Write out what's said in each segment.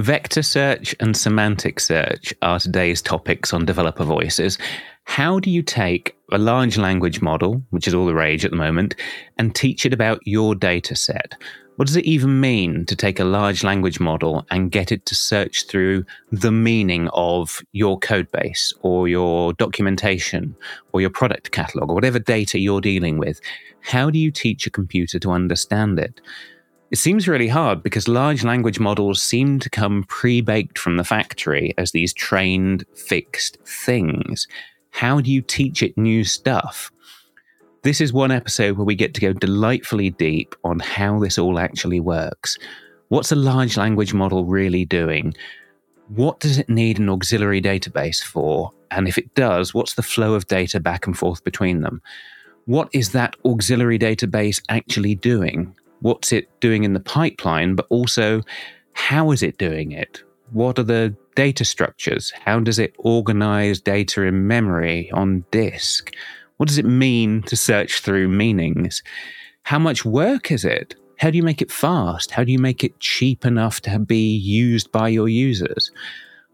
Vector search and semantic search are today's topics on developer voices. How do you take a large language model, which is all the rage at the moment, and teach it about your data set? What does it even mean to take a large language model and get it to search through the meaning of your code base or your documentation or your product catalog or whatever data you're dealing with? How do you teach a computer to understand it? It seems really hard because large language models seem to come pre baked from the factory as these trained, fixed things. How do you teach it new stuff? This is one episode where we get to go delightfully deep on how this all actually works. What's a large language model really doing? What does it need an auxiliary database for? And if it does, what's the flow of data back and forth between them? What is that auxiliary database actually doing? What's it doing in the pipeline, but also how is it doing it? What are the data structures? How does it organize data in memory on disk? What does it mean to search through meanings? How much work is it? How do you make it fast? How do you make it cheap enough to be used by your users?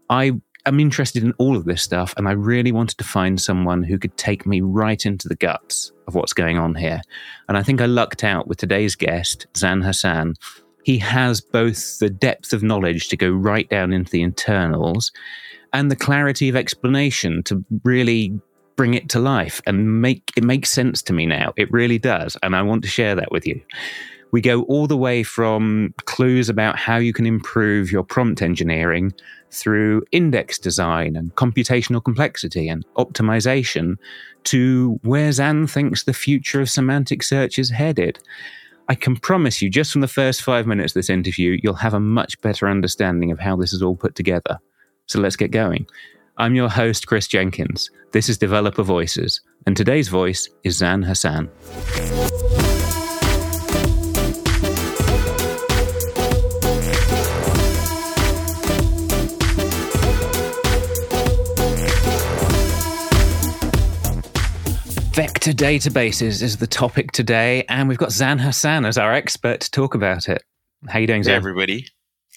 I am interested in all of this stuff, and I really wanted to find someone who could take me right into the guts of what's going on here. And I think I lucked out with today's guest, Zain Hasan. He has both the depth of knowledge to go right down into the internals and the clarity of explanation to really bring it to life and make it makes sense to me now. It really does. And I want to share that with you. We go all the way from clues about how you can improve your prompt engineering through index design and computational complexity and optimization to where Zain thinks the future of semantic search is headed. I can promise you, just from the first five minutes of this interview, you'll have a much better understanding of how this is all put together. So let's get going. I'm your host, Kris Jenkins. This is Developer Voices, and today's voice is Zain Hasan. Vector databases is the topic today, and we've got Zain Hasan as our expert to talk about it. How you doing, Zain? Hey, everybody.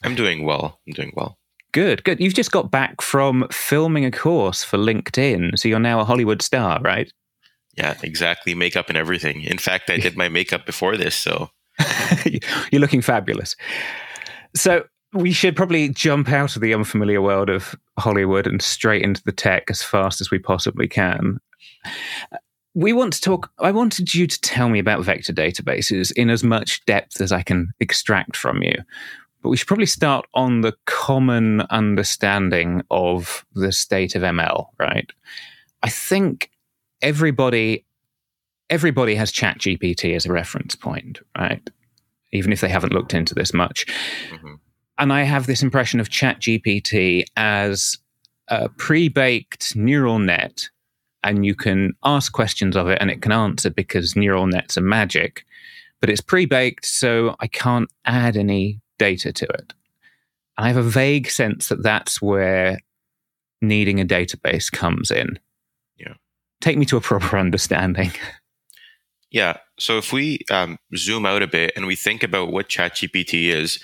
I'm doing well. I'm doing well. Good, good. You've just got back from filming a course for LinkedIn, so you're now a Hollywood star, right? Yeah, exactly. Makeup and everything. In fact, I did my makeup before this, so you're looking fabulous. So we should probably jump out of the unfamiliar world of Hollywood and straight into the tech as fast as we possibly can we want to talk. I wanted you to tell me about vector databases in as much depth as I can extract from you. But we should probably start on the common understanding of the state of ML, right? I think everybody everybody has ChatGPT as a reference point, right? Even if they haven't looked into this much. Mm-hmm. And I have this impression of ChatGPT as a pre-baked neural net and you can ask questions of it and it can answer because neural nets are magic, but it's pre baked, so I can't add any data to it. I have a vague sense that that's where needing a database comes in. Yeah. Take me to a proper understanding. Yeah. So if we um, zoom out a bit and we think about what ChatGPT is,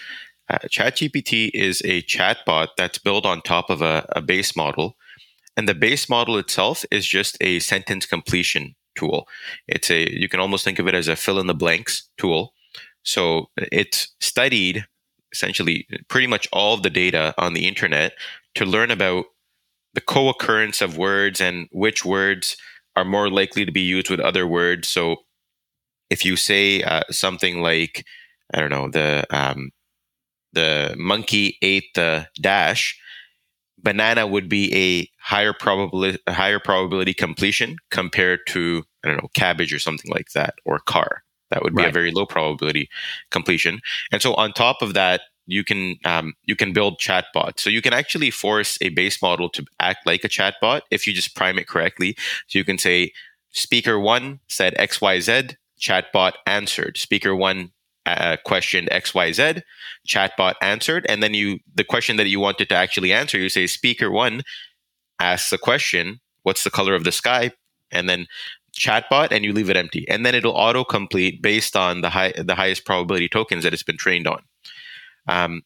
uh, ChatGPT is a chatbot that's built on top of a, a base model and the base model itself is just a sentence completion tool. It's a, you can almost think of it as a fill in the blanks tool. So it's studied essentially pretty much all of the data on the internet to learn about the co occurrence of words and which words are more likely to be used with other words. So if you say uh, something like, I don't know, the, um, the monkey ate the dash, banana would be a higher probability a higher probability completion compared to I don't know cabbage or something like that or car. That would be right. a very low probability completion. And so on top of that, you can um, you can build chatbots. So you can actually force a base model to act like a chatbot if you just prime it correctly. So you can say speaker one said X Y Z, chatbot answered. Speaker one uh, questioned XYZ, chatbot answered, and then you the question that you wanted to actually answer, you say speaker one asks a question, what's the color of the sky? And then chatbot and you leave it empty. And then it'll auto complete based on the high the highest probability tokens that it's been trained on. Um,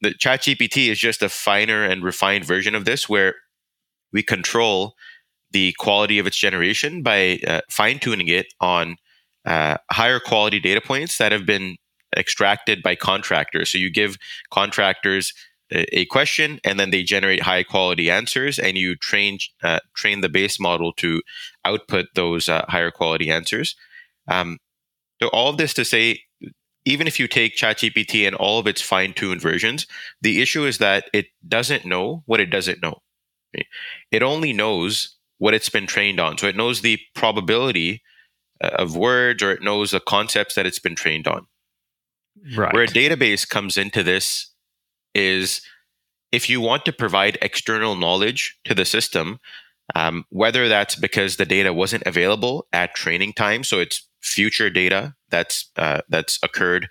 the ChatGPT is just a finer and refined version of this, where we control the quality of its generation by uh, fine tuning it on uh, higher quality data points that have been extracted by contractors. So you give contractors a, question, and then they generate high quality answers, and you train uh, train the base model to output those uh, higher quality answers. Um, so all of this to say, even if you take ChatGPT and all of its fine tuned versions, the issue is that it doesn't know what it doesn't know. It only knows what it's been trained on. So it knows the probability uh, of words or it knows the concepts that it's been trained on. Right. Where a database comes into this is if you want to provide external knowledge to the system, um, whether that's because the data wasn't available at training time, so it's future data that's uh, that's occurred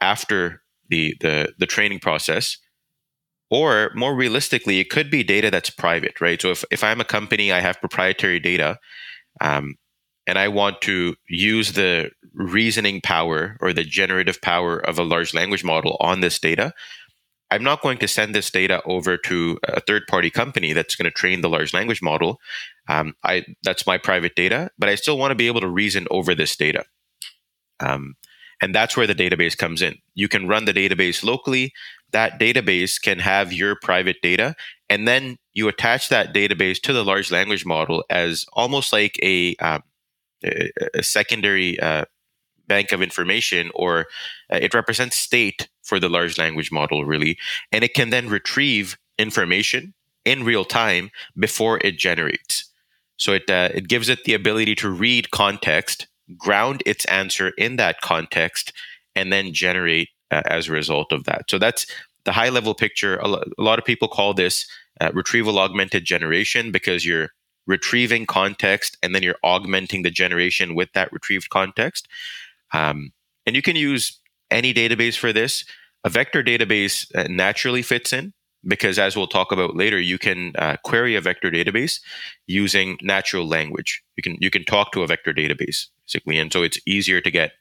after the, the the training process, or more realistically, it could be data that's private, right? So if if I'm a company, I have proprietary data, um, and I want to use the reasoning power or the generative power of a large language model on this data, I'm not going to send this data over to a third party company that's going to train the large language model. Um, I that's my private data, but I still want to be able to reason over this data. Um, and that's where the database comes in. You can run the database locally. That database can have your private data, and then you attach that database to the large language model as almost like a, um, a, secondary uh, bank of information, or uh, it represents state for the large language model, really. And it can then retrieve information in real time before it generates. So it, uh, it gives it the ability to read context, ground its answer in that context, and then generate uh, as a result of that. So that's the high level picture. A lot of people call this uh, retrieval augmented generation because you're retrieving context and then you're augmenting the generation with that retrieved context. Um, and you can use any database for this. A vector database uh, naturally fits in because, as we'll talk about later, you can uh, query a vector database using natural language. You can you can talk to a vector database basically, and so it's easier to get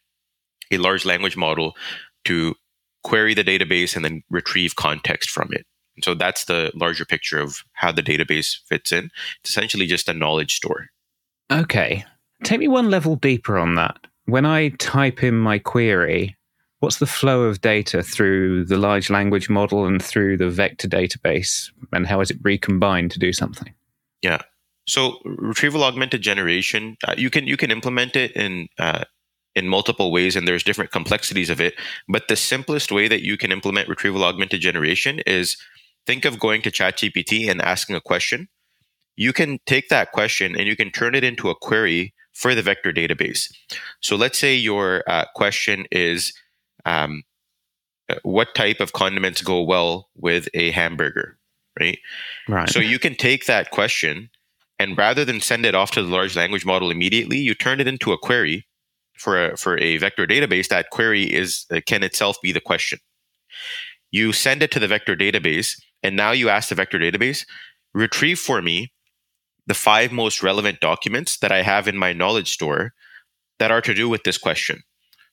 a large language model to query the database and then retrieve context from it. And so that's the larger picture of how the database fits in. It's essentially just a knowledge store. Okay. Take me one level deeper on that. When I type in my query, what's the flow of data through the large language model and through the vector database and how is it recombined to do something yeah so retrieval augmented generation uh, you can you can implement it in uh, in multiple ways and there's different complexities of it but the simplest way that you can implement retrieval augmented generation is think of going to chatgpt and asking a question you can take that question and you can turn it into a query for the vector database so let's say your uh, question is um, uh, what type of condiments go well with a hamburger, right? Right. So you can take that question and rather than send it off to the large language model immediately, you turn it into a query for a, for a vector database. That query is uh, can itself be the question. You send it to the vector database, and now you ask the vector database, retrieve for me the five most relevant documents that I have in my knowledge store that are to do with this question.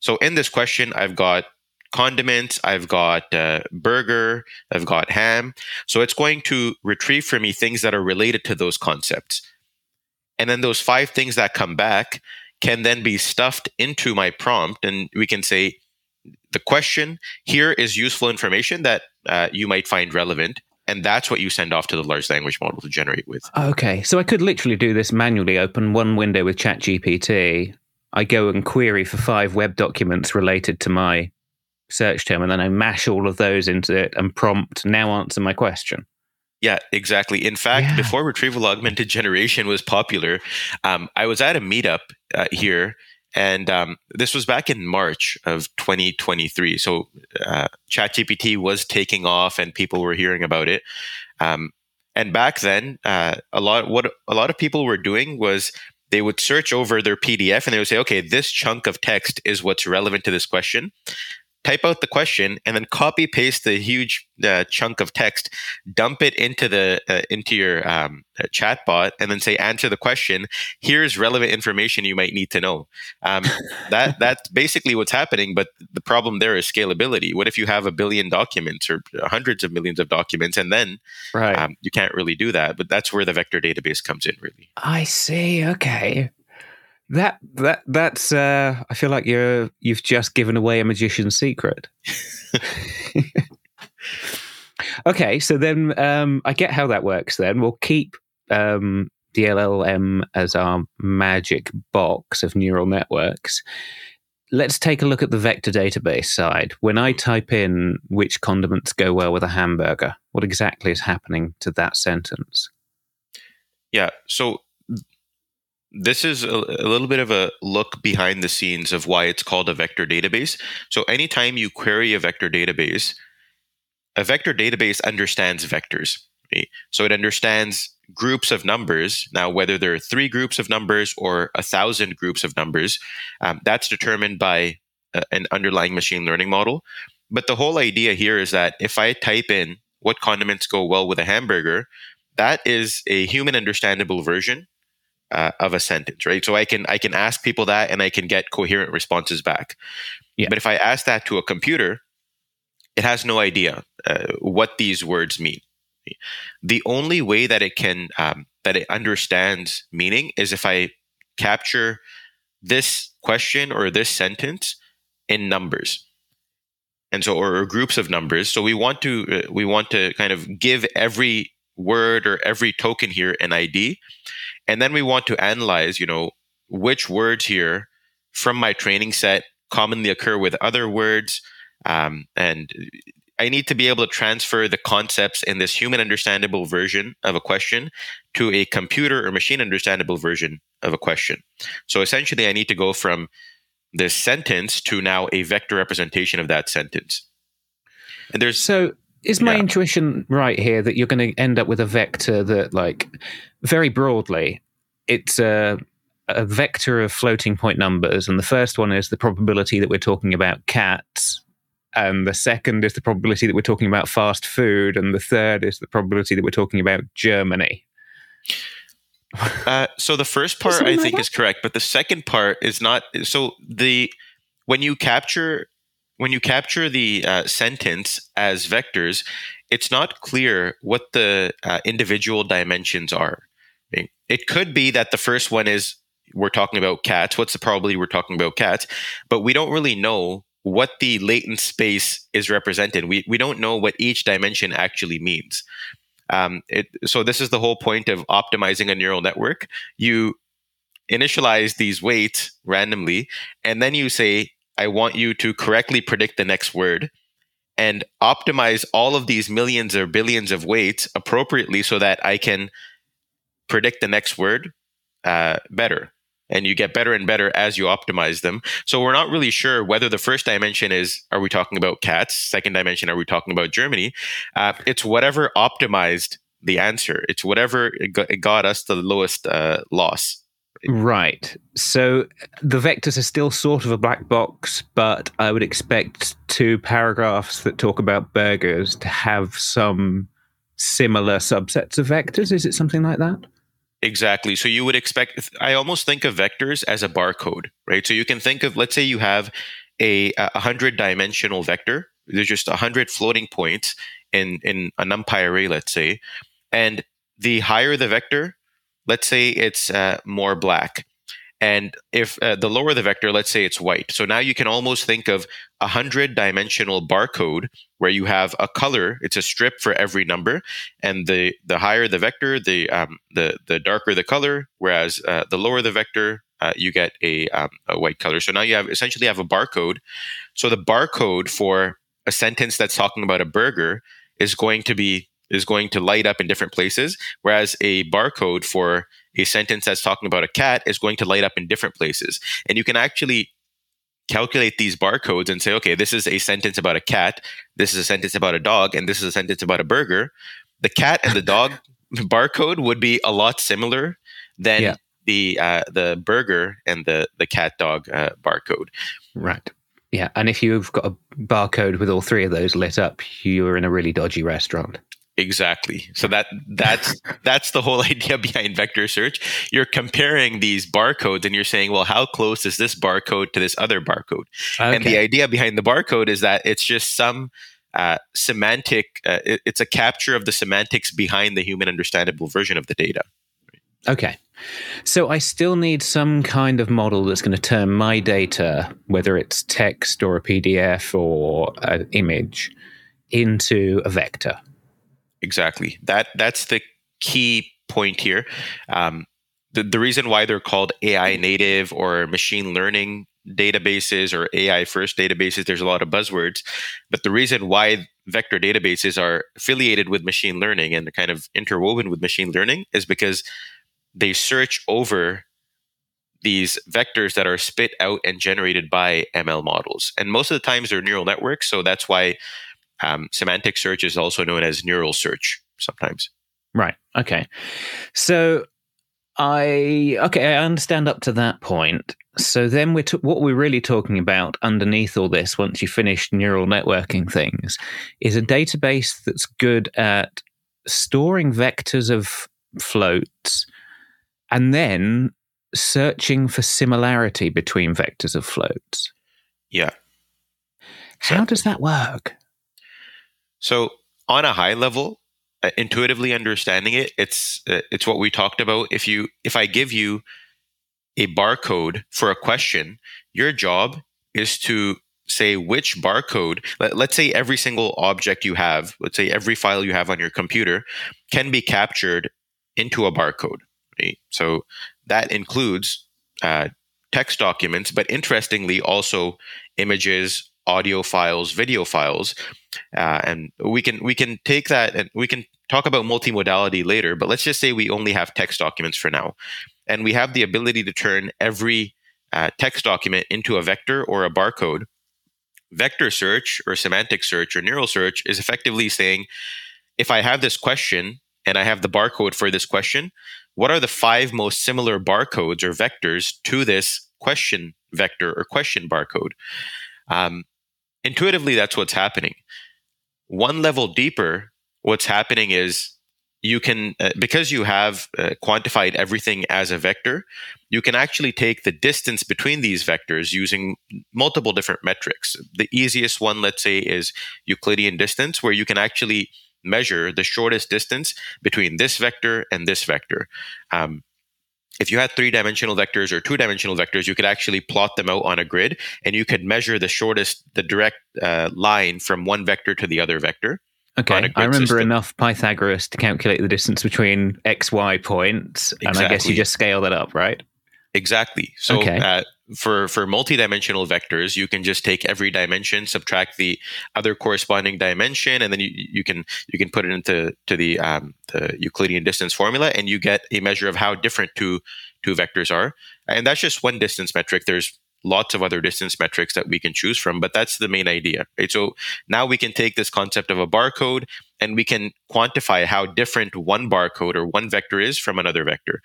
So in this question, I've got condiments, I've got uh, burger, I've got ham. So it's going to retrieve for me things that are related to those concepts. And then those five things that come back can then be stuffed into my prompt. And we can say, the question here is useful information that uh, you might find relevant. And that's what you send off to the large language model to generate with. Okay. So I could literally do this manually, open one window with ChatGPT, I go and query for five web documents related to my search term, and then I mash all of those into it and prompt now answer my question. Yeah, exactly. In fact, yeah. before retrieval augmented generation was popular, um, I was at a meetup uh, here, and um, this was back in March of 2023. So uh, ChatGPT was taking off, and people were hearing about it. Um, and back then, uh, a lot what a lot of people were doing was they would search over their PDF and they would say, okay, this chunk of text is what's relevant to this question. Type out the question, and then copy paste the huge uh, chunk of text, dump it into the uh, into your um, uh, chat bot, and then say answer the question. Here's relevant information you might need to know. Um, that that's basically what's happening. But the problem there is scalability. What if you have a billion documents or hundreds of millions of documents, and then right. um, you can't really do that. But that's where the vector database comes in, really. I see. Okay. That that that's uh I feel like you're you've just given away a magician's secret. okay, so then um I get how that works then. We'll keep um the LLM as our magic box of neural networks. Let's take a look at the vector database side. When I type in which condiments go well with a hamburger, what exactly is happening to that sentence? Yeah, so this is a, a, little bit of a look behind the scenes of why it's called a vector database. So, anytime you query a vector database, a vector database understands vectors. Right? So, it understands groups of numbers. Now, whether there are three groups of numbers or a thousand groups of numbers, um, that's determined by a, an underlying machine learning model. But the whole idea here is that if I type in what condiments go well with a hamburger, that is a human understandable version uh, of a sentence, right? So I can I can ask people that, and I can get coherent responses back. Yeah. But if I ask that to a computer, it has no idea uh, what these words mean. The only way that it can um, that it understands meaning is if I capture this question or this sentence in numbers and so or, or, groups of numbers so we want to uh, we want to kind of give every word or every token here an id and then we want to analyze, you know, which words here from my training set commonly occur with other words. Um, and I need to be able to transfer the concepts in this human understandable version of a question to a computer or machine understandable version of a question. So essentially, I need to go from this sentence to now a vector representation of that sentence. And there's so is my yeah. intuition right here that you're going to end up with a vector that, like, very broadly, it's a, a vector of floating point numbers, and the first one is the probability that we're talking about cats, and the second is the probability that we're talking about fast food, and the third is the probability that we're talking about Germany. Uh, so the first part I think like is correct, but the second part is not. So the when you capture when you capture the uh, sentence as vectors, it's not clear what the uh, individual dimensions are. It could be that the first one is we're talking about cats. What's the probability we're talking about cats? But we don't really know what the latent space is represented. We, we don't know what each dimension actually means. Um, it, so this is the whole point of optimizing a neural network. You initialize these weights randomly, and then you say, I want you to correctly predict the next word and optimize all of these millions or billions of weights appropriately so that I can predict the next word uh, better. And you get better and better as you optimize them. So we're not really sure whether the first dimension is are we talking about cats? Second dimension, are we talking about Germany? Uh, it's whatever optimized the answer. It's whatever it got, us the lowest uh, loss. Right. So the vectors are still sort of a black box, but I would expect two paragraphs that talk about burgers to have some similar subsets of vectors. Is it something like that? Exactly. So you would expect, I almost think of vectors as a barcode, right? So you can think of, let's say you have a, a hundred dimensional vector. There's just a hundred floating points in, in a NumPy array, let's say. And the higher the vector, let's say it's uh, more black. And if uh, the lower the vector, let's say it's white. So now you can almost think of a hundred dimensional barcode where you have a color. It's a strip for every number, and the the higher the vector, the um, the the darker the color. Whereas uh, the lower the vector, uh, you get a, um, a white color. So now you have essentially have a barcode. So the barcode for a sentence that's talking about a burger is going to be is going to light up in different places, whereas a barcode for a sentence that's talking about a cat is going to light up in different places. And you can actually calculate these barcodes and say, okay, this is a sentence about a cat, this is a sentence about a dog, and this is a sentence about a burger. The cat and the dog barcode would be a lot similar than yeah. the uh, the burger and the the cat dog uh, barcode. Right. Yeah, and if you've got a barcode with all three of those lit up, you're in a really dodgy restaurant. Exactly. So that that's that's the whole idea behind vector search. You're comparing these barcodes and you're saying, well, how close is this barcode to this other barcode? Okay. And the idea behind the barcode is that it's just some uh, semantic. Uh, it, it's a capture of the semantics behind the human understandable version of the data. Okay. So I still need some kind of model that's going to turn my data, whether it's text or a PDF or an image, into a vector. Exactly. That that's the key point here. Um, the, the reason why they're called AI native or machine learning databases or AI first databases, there's a lot of buzzwords. But the reason why vector databases are affiliated with machine learning and kind of interwoven with machine learning is because they search over these vectors that are spit out and generated by ML models. And most of the times they're neural networks. So that's why um, semantic search is also known as neural search sometimes. Right. Okay. So I okay, I understand up to that point. So then we're t- what we're really talking about underneath all this. Once you finish neural networking things, is a database that's good at storing vectors of floats and then searching for similarity between vectors of floats. Yeah. How does that work? So, on a high level, uh, intuitively understanding it, it's uh, it's what we talked about. If you if I give you a barcode for a question, your job is to say which barcode let, us say every single object you have let's say every file you have on your computer can be captured into a barcode right? So that includes uh, text documents, but interestingly, also images, audio files, video files, uh, and we can we can take that and we can talk about multimodality later. But let's just say we only have text documents for now, and we have the ability to turn every uh, text document into a vector or a barcode. Vector search or semantic search or neural search is effectively saying, if I have this question and I have the barcode for this question, what are the five most similar barcodes or vectors to this question vector or question barcode? Um, intuitively, that's what's happening. One level deeper, what's happening is you can, uh, because you have uh, quantified everything as a vector, you can actually take the distance between these vectors using multiple different metrics. The easiest one, let's say, is Euclidean distance, where you can actually measure the shortest distance between this vector and this vector. Um, if you had three dimensional vectors or two dimensional vectors, you could actually plot them out on a grid and you could measure the shortest, the direct uh, line from one vector to the other vector. Okay, I remember system. enough Pythagoras to calculate the distance between x, y points, exactly. and I guess you just scale that up, right? Exactly. So okay. uh, for for multidimensional vectors, you can just take every dimension, subtract the other corresponding dimension, and then you, you can you can put it into to the um, the Euclidean distance formula, and you get a measure of how different two two vectors are. And that's just one distance metric. There's lots of other distance metrics that we can choose from, but that's the main idea. Right? So now we can take this concept of a barcode and we can quantify how different one barcode or one vector is from another vector.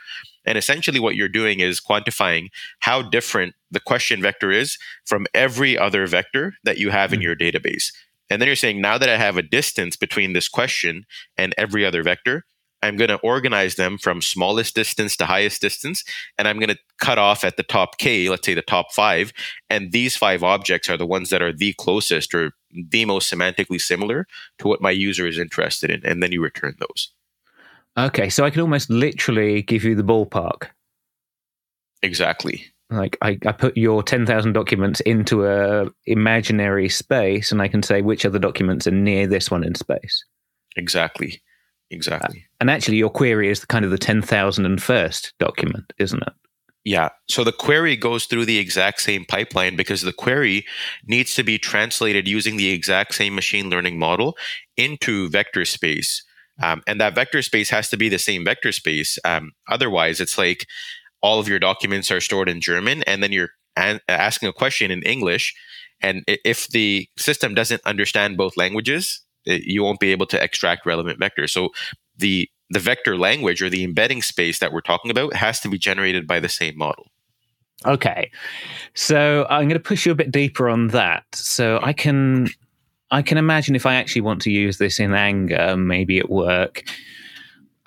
And essentially, what you're doing is quantifying how different the question vector is from every other vector that you have in hmm. your database. And then you're saying, now that I have a distance between this question and every other vector, I'm going to organize them from smallest distance to highest distance, and I'm going to cut off at the top K, let's say the top five. And these five objects are the ones that are the closest or the most semantically similar to what my user is interested in. And then you return those. Okay. So I can almost literally give you the ballpark. Exactly. Like I, I put your 10,000 documents into a imaginary space and I can say which other documents are near this one in space. Exactly. Exactly. Uh, and actually, your query is the kind of the 10,001st document, isn't it? Yeah. So the query goes through the exact same pipeline because the query needs to be translated using the exact same machine learning model into vector space. Um, and that vector space has to be the same vector space. Um, otherwise, it's like all of your documents are stored in German and then you're asking a question in English. And if the system doesn't understand both languages, you won't be able to extract relevant vectors. So the the vector language or the embedding space that we're talking about has to be generated by the same model. Okay. So I'm going to push you a bit deeper on that. So I can I can imagine if I actually want to use this in anger, maybe at work,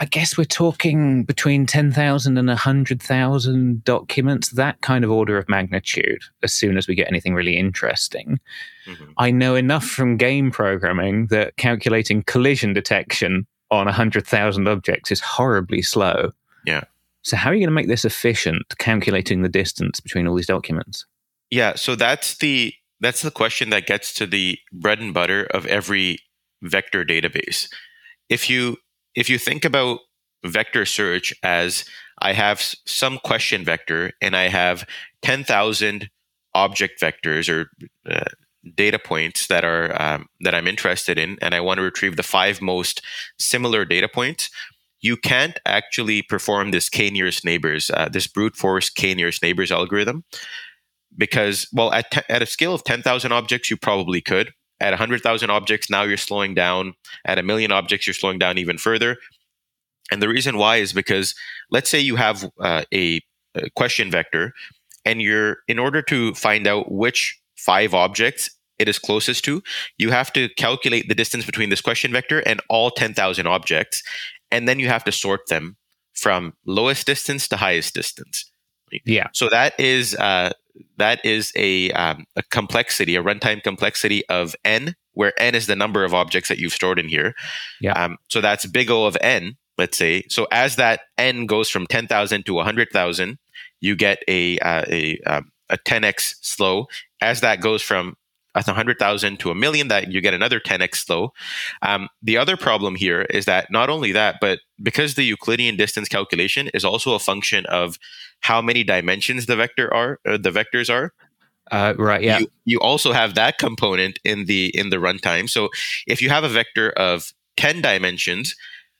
I guess we're talking between 10,000 and 100,000 documents, that kind of order of magnitude, as soon as we get anything really interesting. Mm-hmm. I know enough from game programming that calculating collision detection on 100,000 objects is horribly slow. Yeah. So, how are you going to make this efficient, calculating the distance between all these documents? Yeah, so that's the that's the question that gets to the bread and butter of every vector database. If you if you think about vector search as I have some question vector and I have 10,000 object vectors or uh, data points that are um, that I'm interested in, and I want to retrieve the five most similar data points. You can't actually perform this k nearest neighbors, uh, this brute force k nearest neighbors algorithm, because well, at at a scale of 10,000 objects, you probably could, at 100,000 objects, now you're slowing down. At a million objects, you're slowing down even further. And the reason why is because let's say you have uh, a, a question vector, and you're in order to find out which five objects it is closest to, you have to calculate the distance between this question vector and all 10,000 objects. And then you have to sort them from lowest distance to highest distance. Yeah. So that is uh, that is a, um, a complexity, a runtime complexity of n, where n is the number of objects that you've stored in here. Yeah. Um, so that's big O of n, let's say. So as that n goes from 10,000 to 100,000, you get a, uh, a, um, a 10x slow. As that goes from 100,000 to a million, that you get another 10x slow. Um, the other problem here is that not only that, but because the Euclidean distance calculation is also a function of how many dimensions the vector are, uh, the vectors are. Uh, right. Yeah. You, you also have that component in the in the runtime. So if you have a vector of 10 dimensions,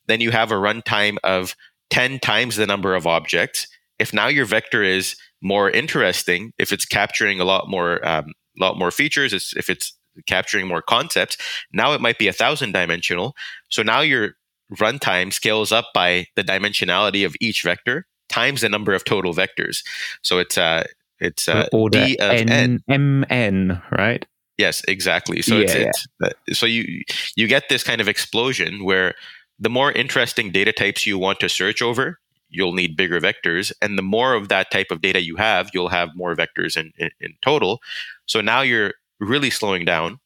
then you have a runtime of 10 times the number of objects. If now your vector is more interesting, if it's capturing a lot more um, lot more features, it's if it's capturing more concepts, now it might be a thousand dimensional. So now your runtime scales up by the dimensionality of each vector times the number of total vectors. So it's uh it's uh, order d of n, n m n right. Yes, exactly. So yeah, it's, it's uh, so you you get this kind of explosion where the more interesting data types you want to search over, you'll need bigger vectors, and the more of that type of data you have, you'll have more vectors in, in, in total. So now you're really slowing down.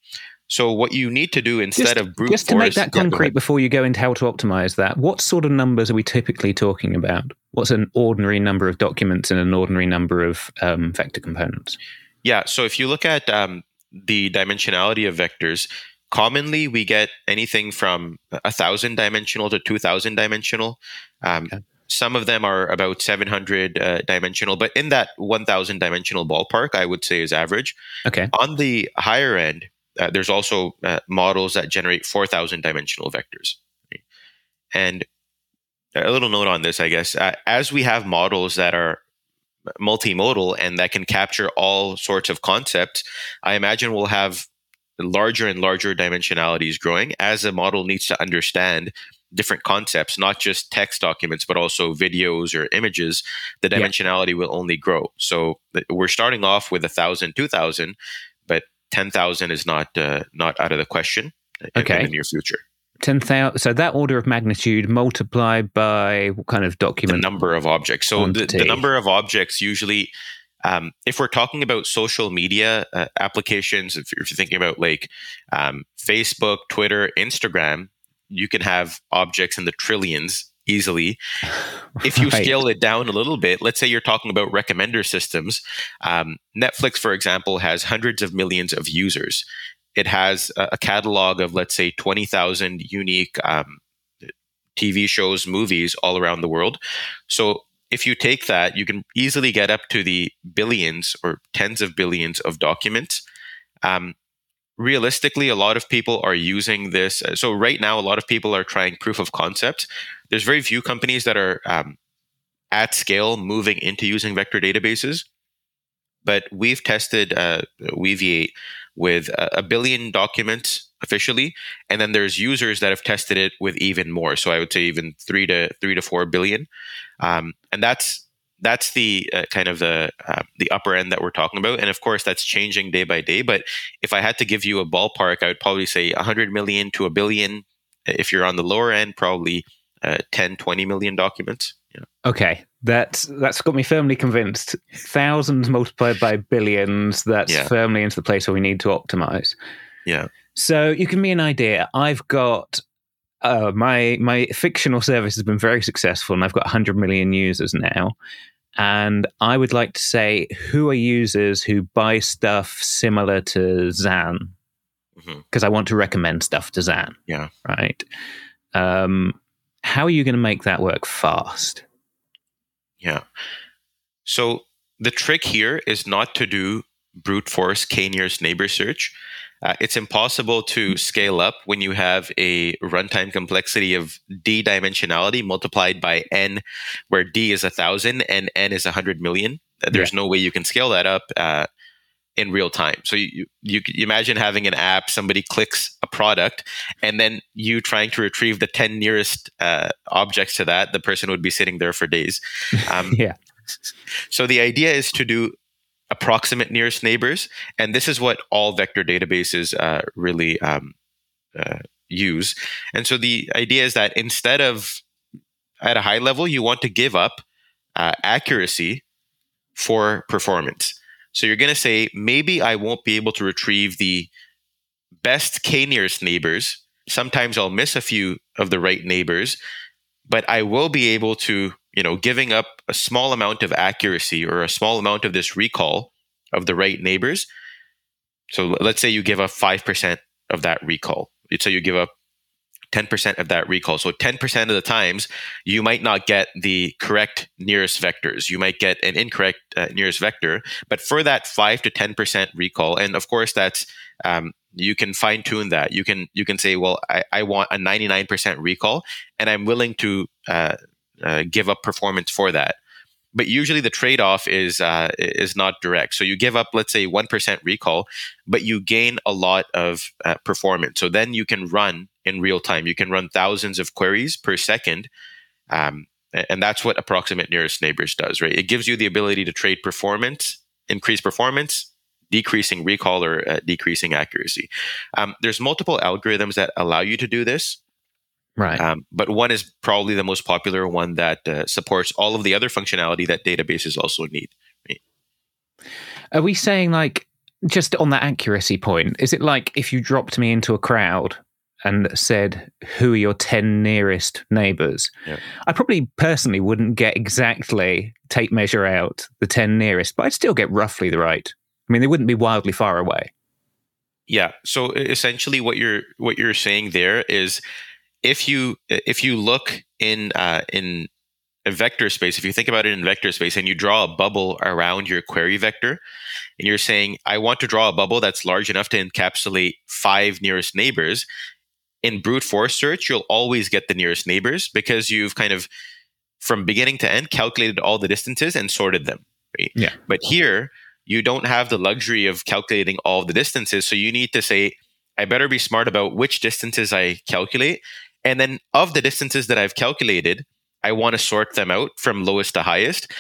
So what you need to do instead just, of brute just to force, make that concrete before you go into how to optimize that, what sort of numbers are we typically talking about? What's an ordinary number of documents and an ordinary number of um, vector components? Yeah. So if you look at um, the dimensionality of vectors, commonly we get anything from a thousand dimensional to two thousand dimensional. Um, okay. Some of them are about 700 uh, dimensional, but in that 1000 dimensional ballpark, I would say is average. Okay. On the higher end, uh, there's also uh, models that generate 4,000 dimensional vectors. And a little note on this, I guess, uh, as we have models that are multimodal and that can capture all sorts of concepts, I imagine we'll have larger and larger dimensionalities growing as a model needs to understand different concepts, not just text documents, but also videos or images, the dimensionality yeah. will only grow. So we're starting off with a thousand, two thousand, but 10,000 is not uh, not out of the question okay. in, the near future. 10,000 so that order of magnitude multiplied by what kind of document the number of objects so the, the, number of objects usually um, if we're talking about social media uh, applications if you're, if you're, thinking about like um, facebook twitter instagram you can have objects in the trillions easily. If you right. scale it down a little bit, let's say you're talking about recommender systems. Um, Netflix, for example, has hundreds of millions of users. It has a, a catalog of, let's say, 20,000 unique um, TV shows, movies all around the world. So if you take that, you can easily get up to the billions or tens of billions of documents. Um, realistically, a lot of people are using this. So right now, a lot of people are trying proof of concept there's very few companies that are um, at scale moving into using vector databases. But we've tested uh, Weaviate with a, a billion documents officially, and then there's users that have tested it with even more. So I would say even three to three to four billion, um, and that's that's the uh, kind of the uh, the upper end that we're talking about. And of course that's changing day by day. But if i had to give you a ballpark i would probably say 100 million to a billion if you're on the lower end probably uh, 10 20 million documents. Yeah. okay. That's that's got me firmly convinced. Thousands multiplied by billions that's yeah. firmly into the place where we need to optimize. Yeah. So you give me an idea. I've got uh, my my fictional service has been very successful, and I've got 100 million users now. And I would like to say, who are users who buy stuff similar to Zain? Because mm-hmm. I want to recommend stuff to Zain. Yeah. Right. Um, how are you going to make that work fast? Yeah. So the trick here is not to do brute force k nearest neighbor search. Uh, it's impossible to scale up when you have a runtime complexity of d dimensionality multiplied by n, where d is a thousand and n is a hundred million. Uh, there's yeah. no way you can scale that up uh, in real time. So you, you, you imagine having an app, somebody clicks a product, and then you trying to retrieve the ten nearest uh, objects to that. The person would be sitting there for days. Um, yeah. So the idea is to do approximate nearest neighbors. And this is what all vector databases uh, really um, uh, use. And so the idea is that instead of at a high level, you want to give up uh, accuracy for performance. So you're going to say, maybe I won't be able to retrieve the best k nearest neighbors. Sometimes I'll miss a few of the right neighbors, but I will be able to you know, giving up a small amount of accuracy or a small amount of this recall of the right neighbors. So let's say you give up 5% of that recall. So you give up 10% of that recall. So 10% of the times, you might not get the correct nearest vectors. You might get an incorrect uh, nearest vector. But for that 5 to 10% recall, and of course, that's um, you can fine tune that. You can you can say, well, I, I want a 99% recall, and I'm willing to uh, uh, give up performance for that. But usually the trade off is uh, is not direct. So you give up, let's say, one percent recall, but you gain a lot of uh, performance. So then you can run in real time. You can run thousands of queries per second, um, and that's what approximate nearest neighbors does. Right? It gives you the ability to trade performance, increase performance, decreasing recall or uh, decreasing accuracy. Um, there's multiple algorithms that allow you to do this. Right. Um, but one is probably the most popular one that uh, supports all of the other functionality that databases also need. Right? Are we saying like just on that accuracy point? Is it like if you dropped me into a crowd and said who are your 10 nearest neighbors yeah. i probably personally wouldn't get exactly tape measure out the 10 nearest but i'd still get roughly the right i mean they wouldn't be wildly far away yeah so essentially what you're what you're saying there is if you if you look in uh, in a vector space, if you think about it in vector space and you draw a bubble around your query vector, and you're saying, I want to draw a bubble that's large enough to encapsulate five nearest neighbors, in brute force search, you'll always get the nearest neighbors because you've kind of, from beginning to end, calculated all the distances and sorted them. Right? Yeah. But here, you don't have the luxury of calculating all the distances. So you need to say, I better be smart about which distances I calculate and then of the distances that I've calculated, I want to sort them out from lowest to highest.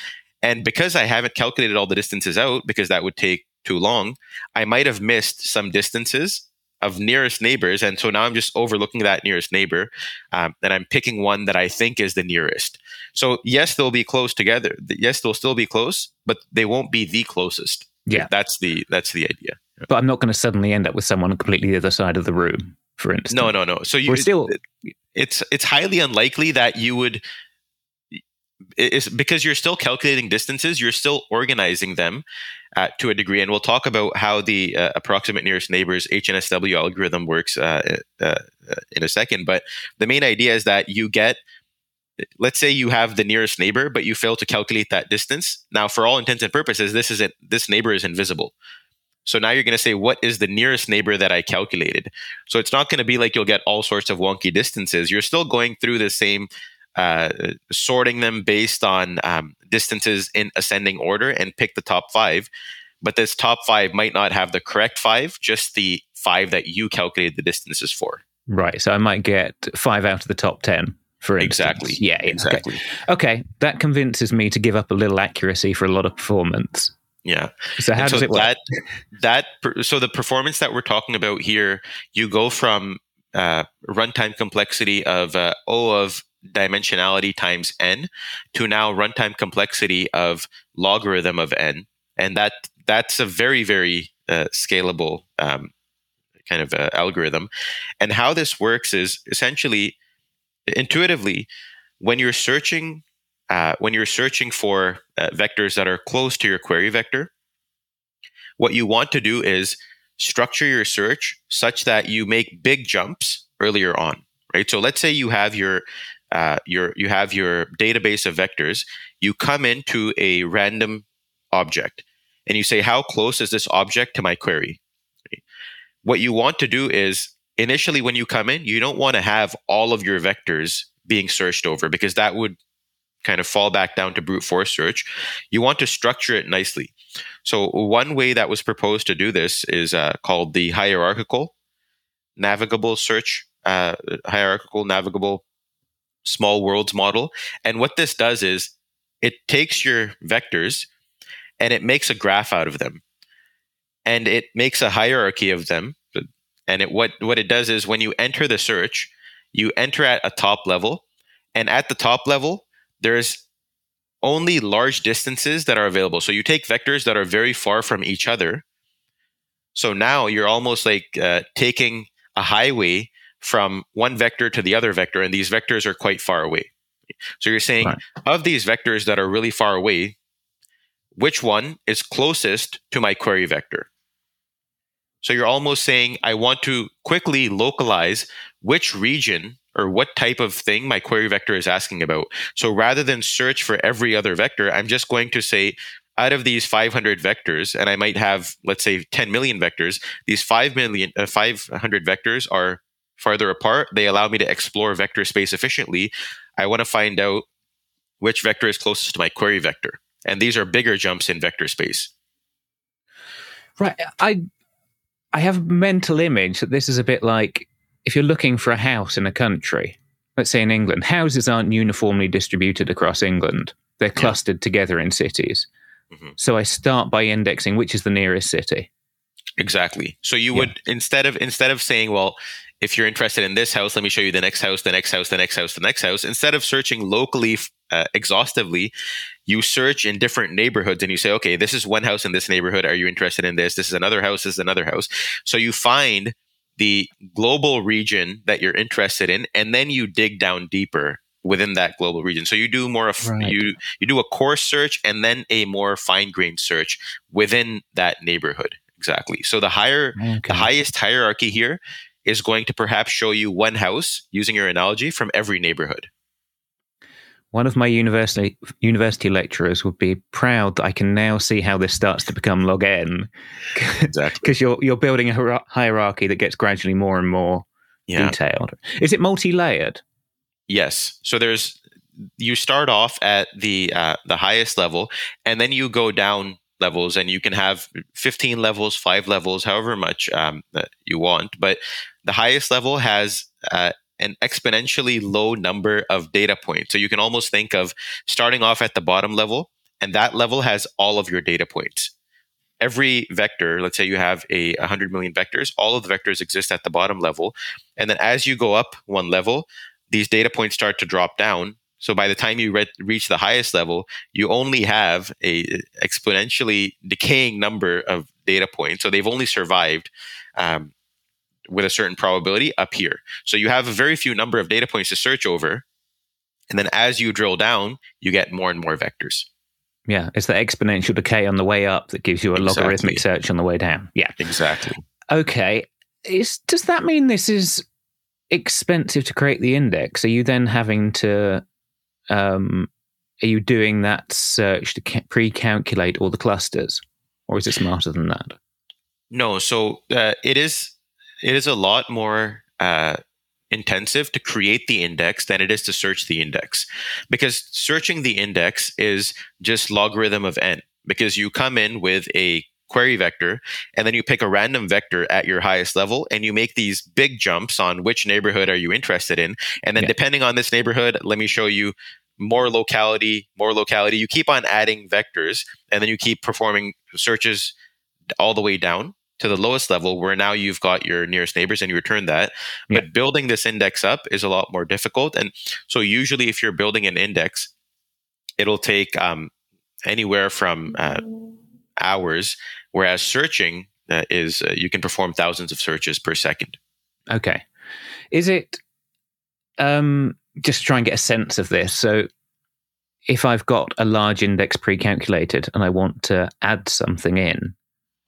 And because I haven't calculated all the distances out, because that would take too long, I might have missed some distances of nearest neighbors. And so now I'm just overlooking that nearest neighbor um, and I'm picking one that I think is the nearest. So, yes, they'll be close together. Yes, they'll still be close, but they won't be the closest. Yeah. That's the that's the idea. But I'm not going to suddenly end up with someone completely the other side of the room for instance. No, no, no. So you We're still it's it's highly unlikely that you would it's because you're still calculating distances, you're still organizing them uh, to a degree, and we'll talk about how the uh, approximate nearest neighbors (HNSW) algorithm works uh, uh, uh, in a second. But the main idea is that you get, let's say, you have the nearest neighbor, but you fail to calculate that distance. Now, for all intents and purposes, this isn't this neighbor is invisible. So now you're going to say, what is the nearest neighbor that I calculated? So it's not going to be like you'll get all sorts of wonky distances. You're still going through the same, uh, sorting them based on um, distances in ascending order and pick the top five. But this top five might not have the correct five, just the five that you calculated the distances for. Right. So I might get five out of the top 10 for instance. Exactly. Yeah, yeah, exactly. Okay. okay, that convinces me to give up a little accuracy for a lot of performance. Yeah. So how And does so it work? That, that so the performance that we're talking about here, you go from uh, runtime complexity of uh, O of dimensionality times n to now runtime complexity of logarithm of n, and that that's a very very uh, scalable um, kind of uh, algorithm. And how this works is essentially intuitively when you're searching uh, when you're searching for uh, vectors that are close to your query vector, what you want to do is structure your search such that you make big jumps earlier on, right? So let's say you have your uh, your you have your database of vectors. You come into a random object and you say, "How close is this object to my query?" What you want to do is initially when you come in, you don't want to have all of your vectors being searched over because that would kind of fall back down to brute force search. You want to structure it nicely. So one way that was proposed to do this is uh, called the hierarchical navigable search, uh, hierarchical navigable small worlds model. And what this does is it takes your vectors and it makes a graph out of them, and it makes a hierarchy of them. And it what what it does is when you enter the search, you enter at a top level, and at the top level there's only large distances that are available. So you take vectors that are very far from each other. So now you're almost like uh, taking a highway from one vector to the other vector, and these vectors are quite far away. So you're saying Right. of these vectors that are really far away, which one is closest to my query vector? So you're almost saying, I want to quickly localize which region or what type of thing my query vector is asking about. So rather than search for every other vector, I'm just going to say, out of these 500 vectors, and I might have, let's say, 10 million vectors, these 5 million, uh, 500 vectors are farther apart. They allow me to explore vector space efficiently. I want to find out which vector is closest to my query vector. And these are bigger jumps in vector space. Right. I I have a mental image that this is a bit like if you're looking for a house in a country, let's say in England, houses aren't uniformly distributed across England. They're clustered together in cities. Mhm. So I start by indexing which is the nearest city. Exactly. So you Yeah. would instead of instead of saying, well, if you're interested in this house, let me show you the next house, the next house, the next house, the next house. Instead of searching locally uh, exhaustively, you search in different neighborhoods and you say, okay, this is one house in this neighborhood. Are you interested in this? This is another house. This is another house. So you find the global region that you're interested in, and then you dig down deeper within that global region. So you do more of Right. you you do a coarse search and then a more fine grained search within that neighborhood. Exactly. So the higher Okay. the highest hierarchy here is going to perhaps show you one house using your analogy from every neighborhood. One of my university university lecturers would be proud that I can now see how this starts to become log n Exactly. because you're you're building a hierarchy that gets gradually more and more Yeah. detailed. Is it multi-layered? Yes. So there's you start off at the uh, the highest level, and then you go down levels, and you can have 15 levels, five levels, however much um, that you want. But the highest level has uh, an exponentially low number of data points. So you can almost think of starting off at the bottom level, and that level has all of your data points. Every vector, let's say you have a 100 million vectors, all of the vectors exist at the bottom level. And then as you go up one level, these data points start to drop down. So by the time you re- reach the highest level, you only have a exponentially decaying number of data points. So they've only survived um, with a certain probability up here. So you have a very few number of data points to search over. And then as you drill down, you get more and more vectors. Yeah, it's the exponential decay on the way up that gives you a Exactly. logarithmic search on the way down. Yeah. Exactly. Okay. Is does that mean this is expensive to create the index? Are you then having to um are you doing that search to ca- pre-calculate all the clusters or is it smarter than that? No, so uh, it is it is a lot more uh, intensive to create the index than it is to search the index, because searching the index is just logarithm of n. Because you come in with a query vector, and then you pick a random vector at your highest level, and you make these big jumps on which neighborhood are you interested in, and then yeah. depending on this neighborhood, let me show you more locality, more locality. You keep on adding vectors, and then you keep performing searches all the way down to the lowest level where now you've got your nearest neighbors and you return that. Yeah. But building this index up is a lot more difficult. And so usually if you're building an index, it'll take um, anywhere from uh, hours, whereas searching uh, is uh, you can perform thousands of searches per second. Okay. Is it um, just try and get a sense of this? So if I've got a large index pre-calculated and I want to add something in,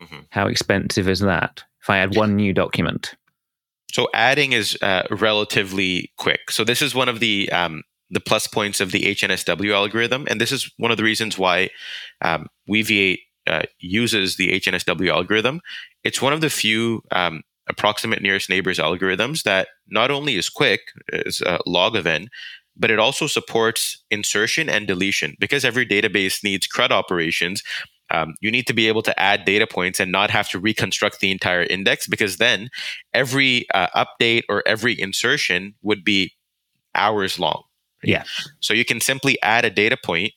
Mm-hmm. How expensive is that if I add one new document? So adding is uh, relatively quick. So this is one of the um, the plus points of the HNSW algorithm, and this is one of the reasons why um, Weaviate uh, uses the HNSW algorithm. It's one of the few um, approximate nearest neighbors algorithms that not only is quick, is a log of n, but it also supports insertion and deletion because every database needs CRUD operations um, you need to be able to add data points and not have to reconstruct the entire index because then every uh, update or every insertion would be hours long. Yeah. So you can simply add a data point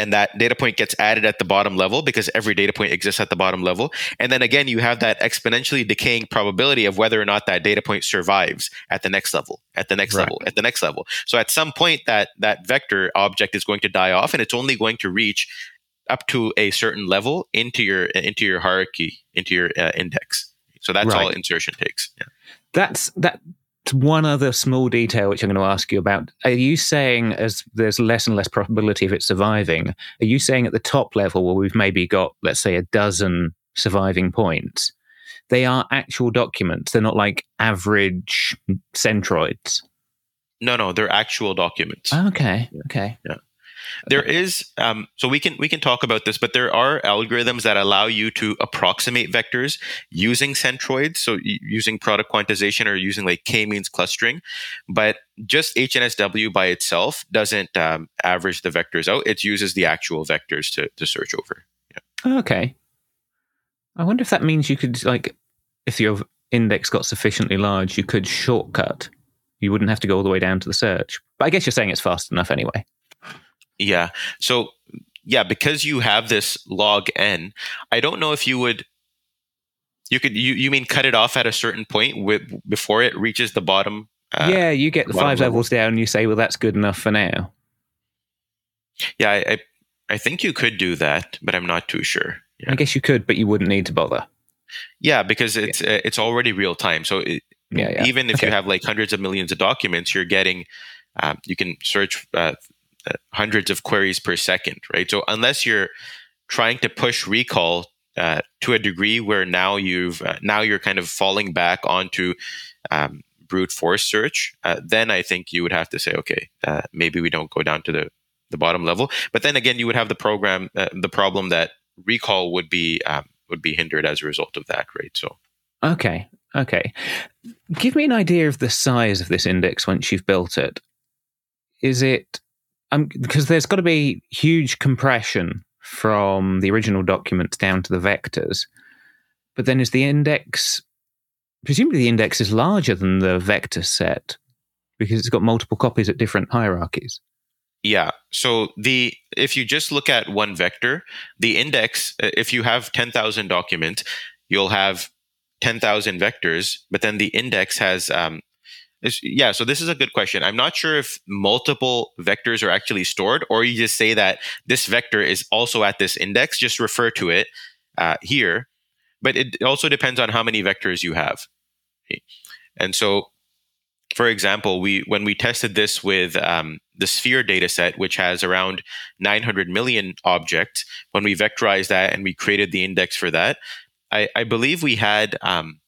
and that data point gets added at the bottom level because every data point exists at the bottom level. And then again, you have that exponentially decaying probability of whether or not that data point survives at the next level, at the next right. level, at the next level. So at some point, that that vector object is going to die off, and it's only going to reach up to a certain level into your into your hierarchy into your uh, index. So that's right. all insertion takes. Yeah. That's that. One other small detail which I'm going to ask you about. Are you saying as there's less and less probability of it surviving? Are you saying at the top level where we've maybe got let's say a dozen surviving points, they are actual documents. They're not like average centroids. No, no, they're actual documents. Okay. Okay. Yeah. There is um, so we can we can talk about this, but there are algorithms that allow you to approximate vectors using centroids, so using product quantization or using like k-means clustering. But just HNSW by itself doesn't um, average the vectors out; it uses the actual vectors to to search over. Yeah. Okay. I wonder if that means you could like if your index got sufficiently large, you could shortcut. You wouldn't have to go all the way down to the search. But I guess you're saying it's fast enough anyway. Yeah. So yeah, because you have this log n, I don't know if you would you could you, you mean cut it off at a certain point with, before it reaches the bottom uh, yeah you get the five level. levels down and you say well that's good enough for now yeah I, I, I think you could do that but i'm not too sure yeah. i guess you could but you wouldn't need to bother yeah because it's yeah. Uh, it's already real time so it, yeah, yeah, even if okay. you have like hundreds of millions of documents you're getting um, you can search uh, uh, hundreds of queries per second, right? So unless you're trying to push recall uh, to a degree where now you've uh, now you're kind of falling back onto um, brute force search, uh, then I think you would have to say, okay, uh, maybe we don't go down to the the bottom level. But then again, you would have the program uh, the problem that recall would be um, would be hindered as a result of that, right? So okay, okay, give me an idea of the size of this index once you've built it. Is it um, because there's got to be huge compression from the original documents down to the vectors. But then is the index, presumably the index is larger than the vector set because it's got multiple copies at different hierarchies. Yeah. So the if you just look at one vector, the index, uh, if you have 10,000 documents, you'll have 10,000 vectors, but then the index has um, yeah, so this is a good question. I'm not sure if multiple vectors are actually stored, or you just say that this vector is also at this index. Just refer to it uh, here, but it also depends on how many vectors you have. And so, for example, we when we tested this with um, the Sphere dataset, which has around 900 million objects, when we vectorized that and we created the index for that, I, I believe we had um,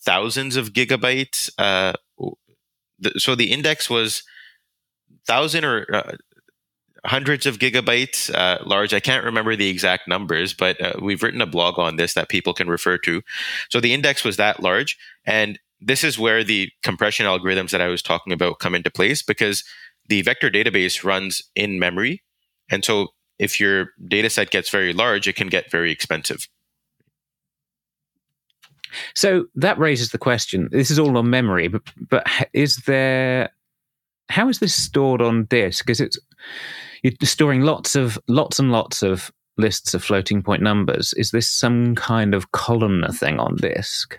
thousands of gigabytes. Uh, so the index was thousand or uh, hundreds of gigabytes uh, large. I can't remember the exact numbers, but uh, we've written a blog on this that people can refer to. So the index was that large, and this is where the compression algorithms that I was talking about come into place because the vector database runs in memory, and so if your data set gets very large, it can get very expensive. So that raises the question. This is all on memory, but but is there how is this stored on disk? Because it's you're storing lots of lots and lots of lists of floating point numbers. Is this some kind of columnar thing on disk?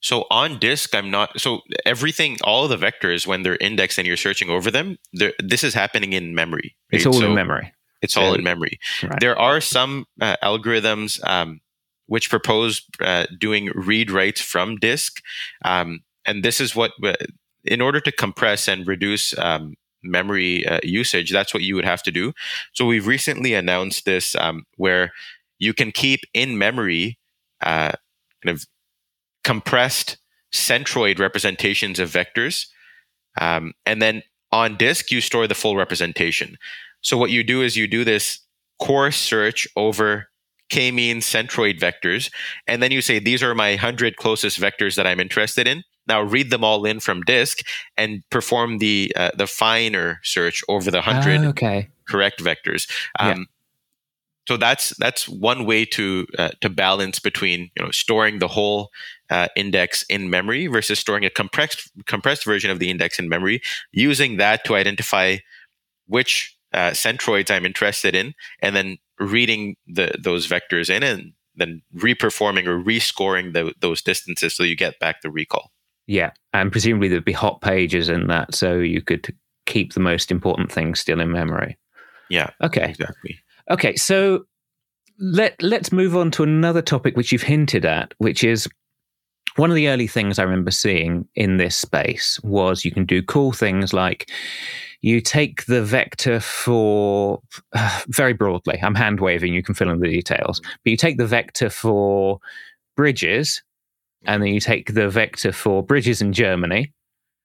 So on disk, I'm not. So everything, all the vectors, when they're indexed and you're searching over them, this is happening in memory. Right? It's all so in memory. It's all in memory. Right. There are some uh, algorithms um, which propose uh, doing read writes from disk, um, and this is what, uh, in order to compress and reduce um, memory uh, usage, that's what you would have to do. So we've recently announced this um, where you can keep in memory uh, kind of compressed centroid representations of vectors. Um, and then on disk, you store the full representation. So what you do is you do this core search over k-mean centroid vectors, and then you say, these are my 100 closest vectors that I'm interested in. Now read them all in from disk and perform the uh, the finer search over the 100 uh, okay. correct vectors. Um, yeah so that's that's one way to uh, to balance between you know storing the whole uh, index in memory versus storing a compressed compressed version of the index in memory using that to identify which uh, centroids I'm interested in and then reading the those vectors in and then reperforming or rescoring the, those distances so you get back the recall. Yeah, and presumably there'd be hot pages in that, so you could keep the most important things still in memory. Yeah. Okay. Exactly. Okay, so let let's move on to another topic which you've hinted at, which is one of the early things I remember seeing in this space was you can do cool things like you take the vector for uh, very broadly. I'm hand waving. You can fill in the details, but you take the vector for bridges, and then you take the vector for bridges in Germany,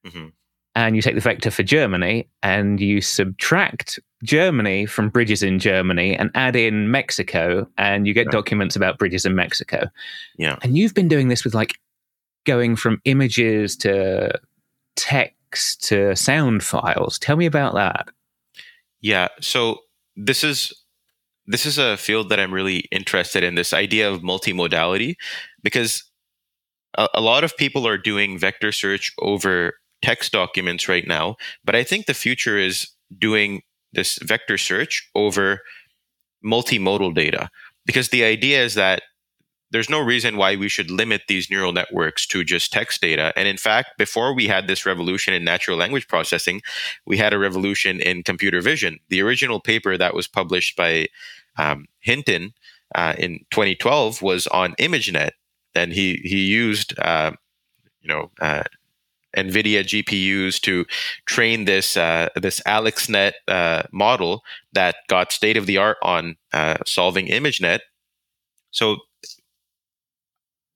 mm-hmm. and you take the vector for Germany, and you subtract Germany from bridges in Germany and add in Mexico, and you get documents about bridges in Mexico. Yeah. And you've been doing this with like going from images to text to sound files. Tell me about that. Yeah. So this is this is a field that I'm really interested in. This idea of multimodality, because a, a lot of people are doing vector search over text documents right now, but I think the future is doing this vector search over multimodal data because the idea is that there's no reason why we should limit these neural networks to just text data. And in fact, before we had this revolution in natural language processing, we had a revolution in computer vision. The original paper that was published by um, Hinton uh, in 2012 was on ImageNet, and he he used uh, you know uh, NVIDIA GPUs to train this uh, this AlexNet uh, model that got state of the art on uh, solving ImageNet. So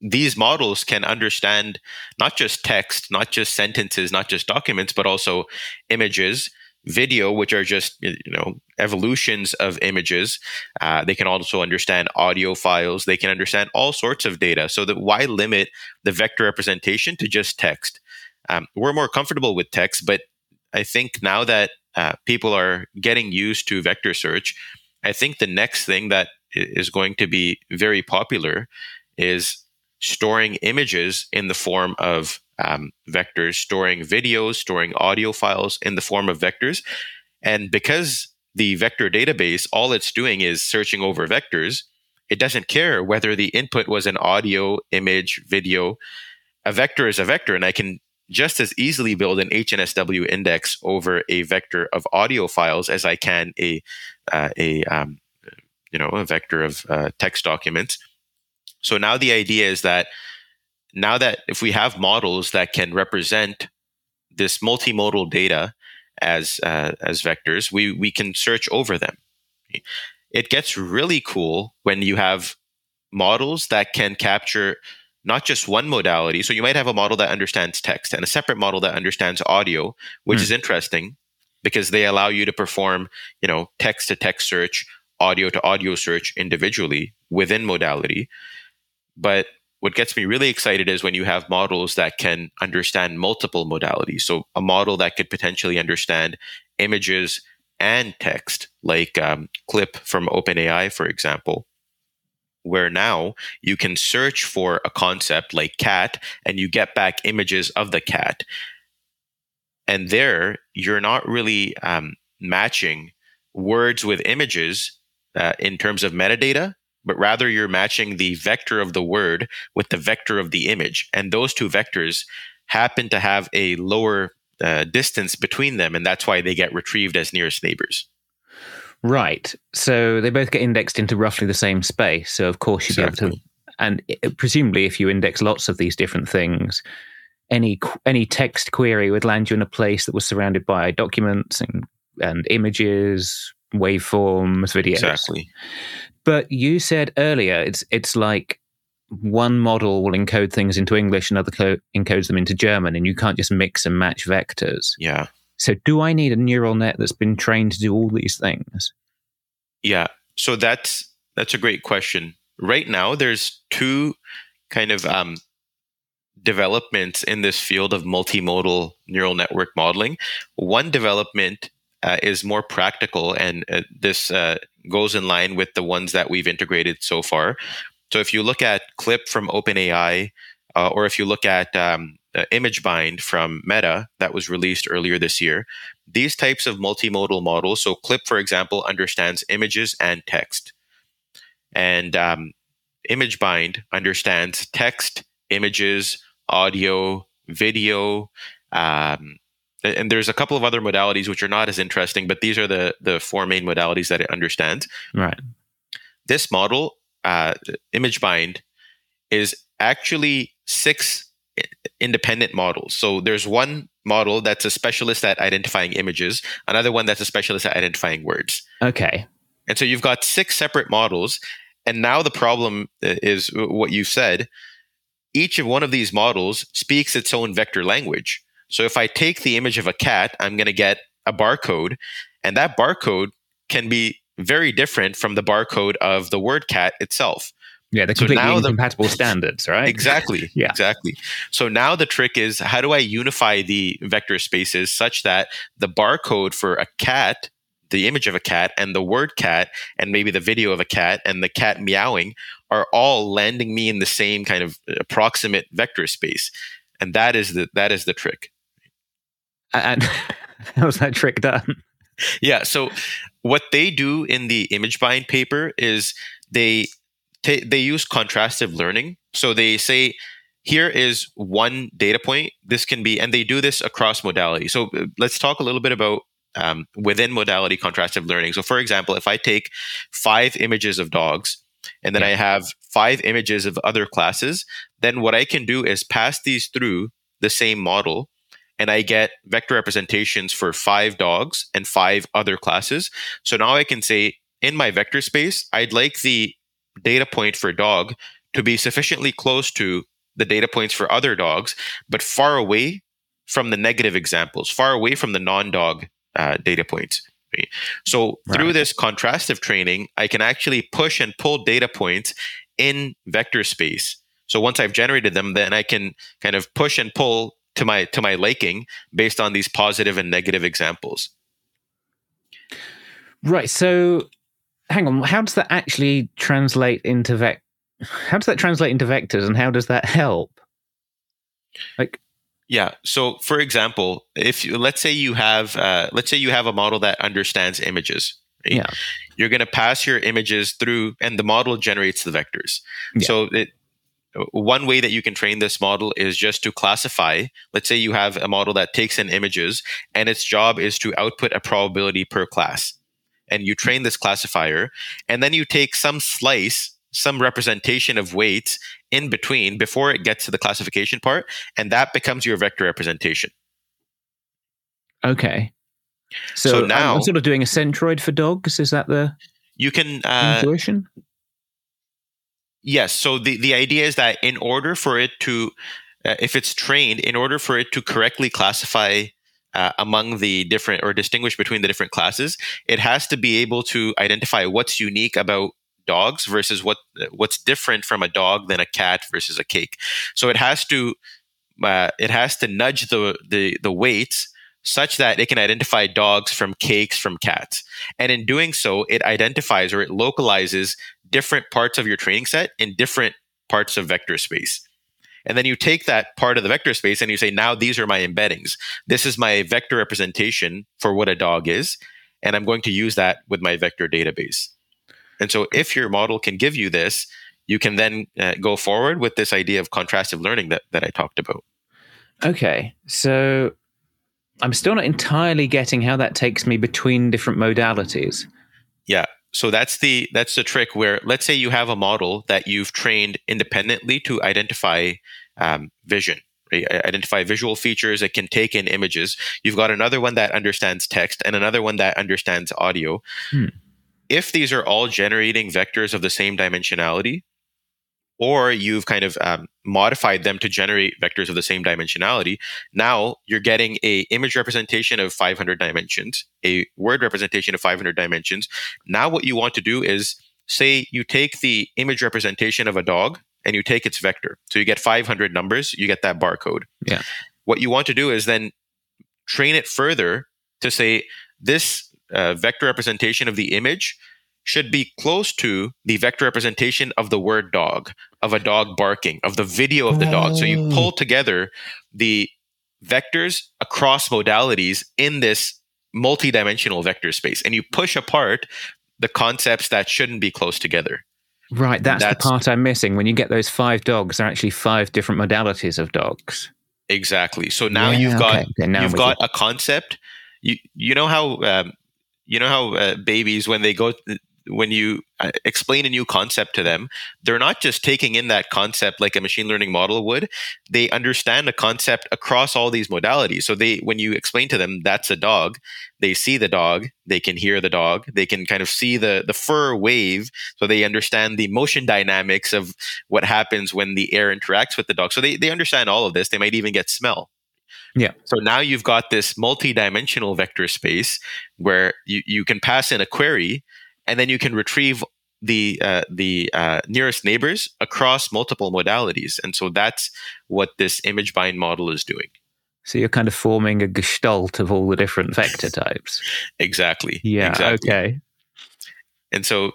these models can understand not just text, not just sentences, not just documents, but also images, video, which are just you know evolutions of images. Uh, they can also understand audio files. They can understand all sorts of data. So that why limit the vector representation to just text? Um, we're more comfortable with text, but I think now that uh, people are getting used to vector search, I think the next thing that is going to be very popular is storing images in the form of um, vectors, storing videos, storing audio files in the form of vectors. And because the vector database, all it's doing is searching over vectors, it doesn't care whether the input was an audio, image, video. A vector is a vector, and I can just as easily build an HNSW index over a vector of audio files as I can a uh, a um, you know a vector of uh, text documents. So now the idea is that now that if we have models that can represent this multimodal data as uh, as vectors, we we can search over them. It gets really cool when you have models that can capture not just one modality. So you might have a model that understands text and a separate model that understands audio, which mm. is interesting because they allow you to perform, you know, text to text search, audio to audio search individually within modality. But what gets me really excited is when you have models that can understand multiple modalities. So a model that could potentially understand images and text, like um, Clip from OpenAI, for example. where now you can search for a concept like cat and you get back images of the cat. And there, you're not really um, matching words with images uh, in terms of metadata, but rather you're matching the vector of the word with the vector of the image. And those two vectors happen to have a lower uh, distance between them, and that's why they get retrieved as nearest neighbors. Right. So they both get indexed into roughly the same space. So of course you'd exactly. be able to, and it, presumably if you index lots of these different things, any any text query would land you in a place that was surrounded by documents and and images, waveforms, videos. Exactly. But you said earlier it's it's like one model will encode things into English, another co- encodes them into German, and you can't just mix and match vectors. Yeah. So, do I need a neural net that's been trained to do all these things? Yeah. So that's that's a great question. Right now, there's two kind of um, developments in this field of multimodal neural network modeling. One development uh, is more practical, and uh, this uh, goes in line with the ones that we've integrated so far. So, if you look at Clip from OpenAI, uh, or if you look at um, uh, ImageBind from Meta that was released earlier this year. These types of multimodal models, so Clip, for example, understands images and text. And um, ImageBind understands text, images, audio, video, um, and there's a couple of other modalities which are not as interesting, but these are the the four main modalities that it understands. Right. This model, uh, ImageBind, is actually six independent models. So there's one model that's a specialist at identifying images, another one that's a specialist at identifying words. Okay. And so you've got six separate models. And now the problem uh, is what you said. Each of one of these models speaks its own vector language. So if I take the image of a cat, I'm going to get a barcode, and that barcode can be very different from the barcode of the word cat itself. Yeah, they're completely so incompatible the, standards, right? Exactly. yeah. Exactly. So now the trick is how do I unify the vector spaces such that the barcode for a cat, the image of a cat, and the word cat, and maybe the video of a cat and the cat meowing are all landing me in the same kind of uh, approximate vector space. And that is the that is the trick. And how's that trick done? Yeah. So what they do in the ImageBind paper is they t- they use contrastive learning. So they say, here is one data point. This can be, and they do this across modality. So uh, let's talk a little bit about um, within modality contrastive learning. So, for example, if I take five images of dogs and then yeah. I have five images of other classes, then what I can do is pass these through the same model and I get vector representations for five dogs and five other classes. So now I can say in my vector space, I'd like the data point for dog to be sufficiently close to the data points for other dogs, but far away from the negative examples, far away from the non dog uh, data points. So right. through this contrastive training, I can actually push and pull data points in vector space. So once I've generated them, then I can kind of push and pull to my to my liking based on these positive and negative examples. Right. So hang on, how does that actually translate into vec? How does that translate into vectors, and how does that help? Like, yeah. So, for example, if you, let's say you have uh, let's say you have a model that understands images. Right? Yeah. You're going to pass your images through, and the model generates the vectors. Yeah. So it, one way that you can train this model is just to classify. Let's say you have a model that takes in images, and its job is to output a probability per class and you train this classifier, and then you take some slice, some representation of weights in between before it gets to the classification part, and that becomes your vector representation. Okay. So, so now I'm sort of doing a centroid for dogs. Is that the you can uh, intuition? Yes. So the the idea is that in order for it to, uh, if it's trained, in order for it to correctly classify uh, among the different or distinguish between the different classes, it has to be able to identify what's unique about dogs versus what what's different from a dog than a cat versus a cake. So it has to uh, it has to nudge the the the weights such that it can identify dogs from cakes from cats. And in doing so, it identifies or it localizes different parts of your training set in different parts of vector space. And then you take that part of the vector space and you say, now these are my embeddings. This is my vector representation for what a dog is. And I'm going to use that with my vector database. And so if your model can give you this, you can then uh, go forward with this idea of contrastive learning that, that I talked about. Okay. So I'm still not entirely getting how that takes me between different modalities. Yeah. So that's the that's the trick where let's say you have a model that you've trained independently to identify um, vision, right? identify visual features. It can take in images. You've got another one that understands text and another one that understands audio. Hmm. If these are all generating vectors of the same dimensionality, or you've kind of um, modified them to generate vectors of the same dimensionality now you're getting a image representation of 500 dimensions a word representation of 500 dimensions. Now what you want to do is say you take the image representation of a dog and you take its vector. So you get 500 numbers you get that barcode. Yeah. What you want to do is then train it further to say this uh, vector representation of the image should be close to the vector representation of the word dog, of a dog barking, of the video of the dog. So you oh. pull together the vectors across modalities in this multi-dimensional vector space and you push apart the concepts that shouldn't be close together. Right, that's, that's, the part I'm missing. When you get those five dogs, there are actually five different modalities of dogs. Exactly. So now yeah, you've got okay. now you've got a concept. You you know how um, you know how uh, babies when they go when you uh, explain a new concept to them, they're not just taking in that concept like a machine learning model would. They understand the concept across all these modalities. So they, when you explain to them that's a dog, they see the dog, they can hear the dog, they can kind of see the the fur wave, so they understand the motion dynamics of what happens when the air interacts with the dog. So they they understand all of this. They might even get smell. Yeah. So now you've got this multi-dimensional vector space where you, you can pass in a query and then you can retrieve the uh, the uh, nearest neighbors across multiple modalities, and so that's what this ImageBind model is doing. So you're kind of forming a gestalt of all the different vector types. exactly. Yeah. Exactly. Okay. And so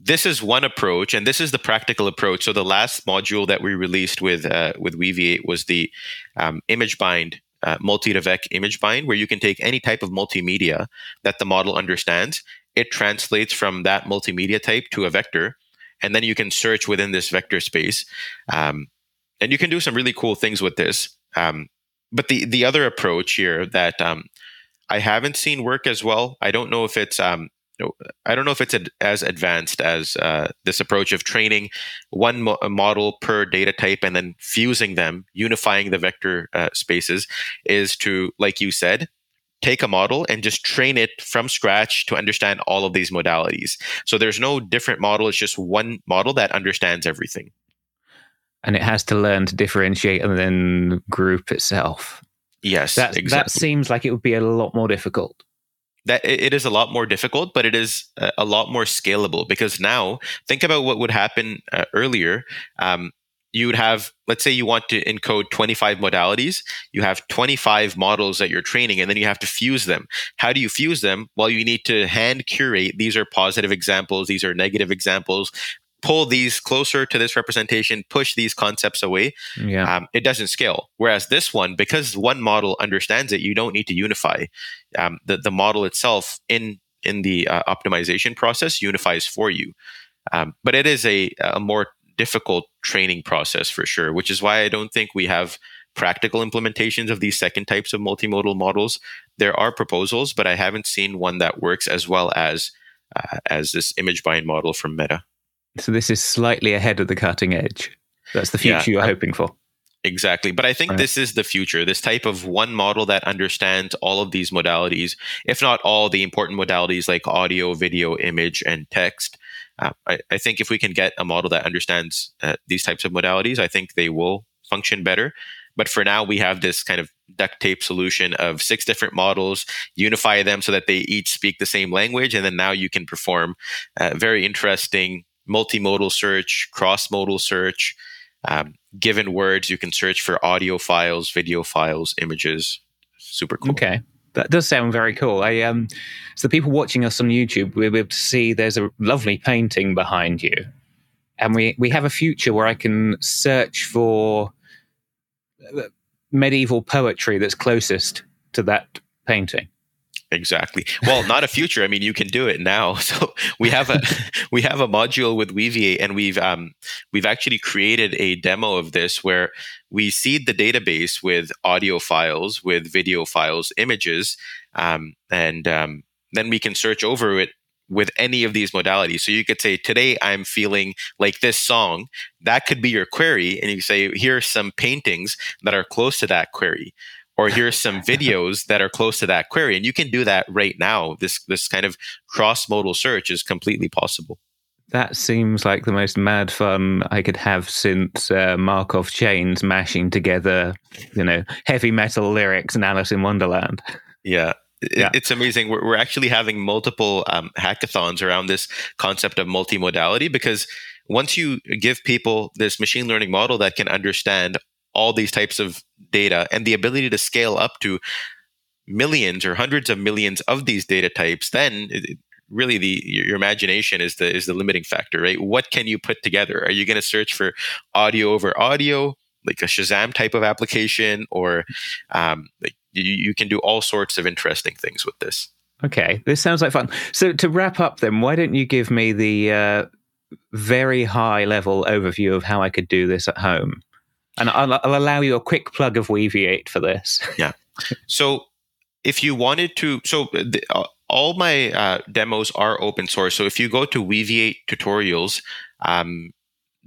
this is one approach, and this is the practical approach. So the last module that we released with uh, with Weaviate was the um, ImageBind uh, multi-vec ImageBind, where you can take any type of multimedia that the model understands it translates from that multimedia type to a vector, and then you can search within this vector space. Um, and you can do some really cool things with this. Um, but the the other approach here that um, I haven't seen work as well. I don't know if it's um, I don't know if it's ad- as advanced as uh, this approach of training one mo- model per data type and then fusing them, unifying the vector uh, spaces, is to, like you said, take a model and just train it from scratch to understand all of these modalities. So there's no different model, it's just one model that understands everything. And it has to learn to differentiate and then group itself. Yes, that, exactly. that seems like it would be a lot more difficult that it is a lot more difficult, but it is a lot more scalable because now think about what would happen uh, earlier. Um, you would have, let's say you want to encode 25 modalities, you have 25 models that you're training, and then you have to fuse them. How do you fuse them? Well, you need to hand curate. These are positive examples, these are negative examples. Pull these closer to this representation, push these concepts away. Yeah. Um, it doesn't scale. Whereas this one, because one model understands it, you don't need to unify. Um, the, the model itself in in the uh, optimization process unifies for you. Um, but it is a, a more difficult training process for sure, which is why I don't think we have practical implementations of these second types of multimodal models. There are proposals, but I haven't seen one that works as well as uh, as this ImageBind model from Meta. So this is slightly ahead of the cutting edge. That's the future yeah, you're I, hoping for. Exactly. But I think right. this is the future. This type of one model that understands all of these modalities, if not all the important modalities like audio, video, image, and text, uh, I, I, think if we can get a model that understands uh, these types of modalities, I think they will function better. But for now, we have this kind of duct tape solution of six different models, unify them so that they each speak the same language. And then now you can perform uh, very interesting multimodal search, cross modal search. Um, given words, you can search for audio files, video files, images. Super cool. Okay. That does sound very cool. I um, so the people watching us on YouTube, will see there's a lovely painting behind you, and we we have a future where I can search for uh, medieval poetry that's closest to that painting. Exactly. Well, not a future. I mean, you can do it now. So we have a we have a module with Weaviate, and we've um, we've actually created a demo of this where we seed the database with audio files, with video files, images, um, and um, then we can search over it with any of these modalities. So you could say, today I'm feeling like this song. That could be your query. And you say, here are some paintings that are close to that query or here's some videos that are close to that query and you can do that right now this this kind of cross modal search is completely possible that seems like the most mad fun I could have since uh, Markov chains mashing together, you know, heavy metal lyrics and Alice in Wonderland. Yeah, yeah. it's amazing. We're, we're actually having multiple um, hackathons around this concept of multimodality because once you give people this machine learning model that can understand all these types of data and the ability to scale up to millions or hundreds of millions of these data types, then it, really the your, imagination is the is the limiting factor, right? What can you put together? Are you going to search for audio over audio, like a Shazam type of application, or um, like you, you can do all sorts of interesting things with this. Okay, this sounds like fun. So to wrap up, then, why don't you give me the uh, very high level overview of how I could do this at home? And I'll, I'll allow you a quick plug of Weaviate for this. Yeah. So if you wanted to, so the, uh, all my uh, demos are open source. So if you go to Weaviate tutorials, um,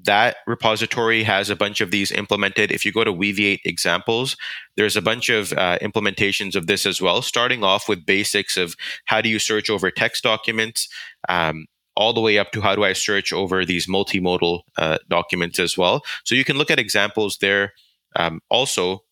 that repository has a bunch of these implemented. If you go to Weaviate examples, there's a bunch of uh, implementations of this as well, starting off with basics of how do you search over text documents, um, all the way up to how do I search over these multimodal uh, documents as well. So you can look at examples there. Um, also,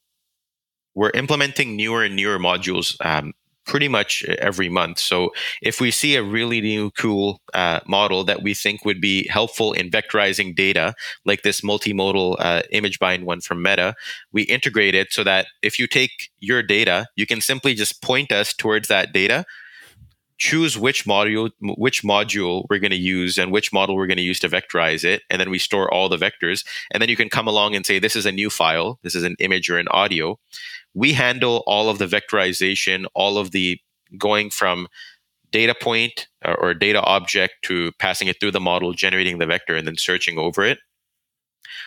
we're implementing newer and newer modules um, pretty much every month. So if we see a really new, cool uh, model that we think would be helpful in vectorizing data, like this multimodal uh, ImageBind one from Meta, we integrate it so that if you take your data, you can simply just point us towards that data choose which module which module we're going to use and which model we're going to use to vectorize it and then we store all the vectors. And then you can come along and say this is a new file. This is an image or an audio. We handle all of the vectorization all of the going from data point or data object to passing it through the model generating the vector and then searching over it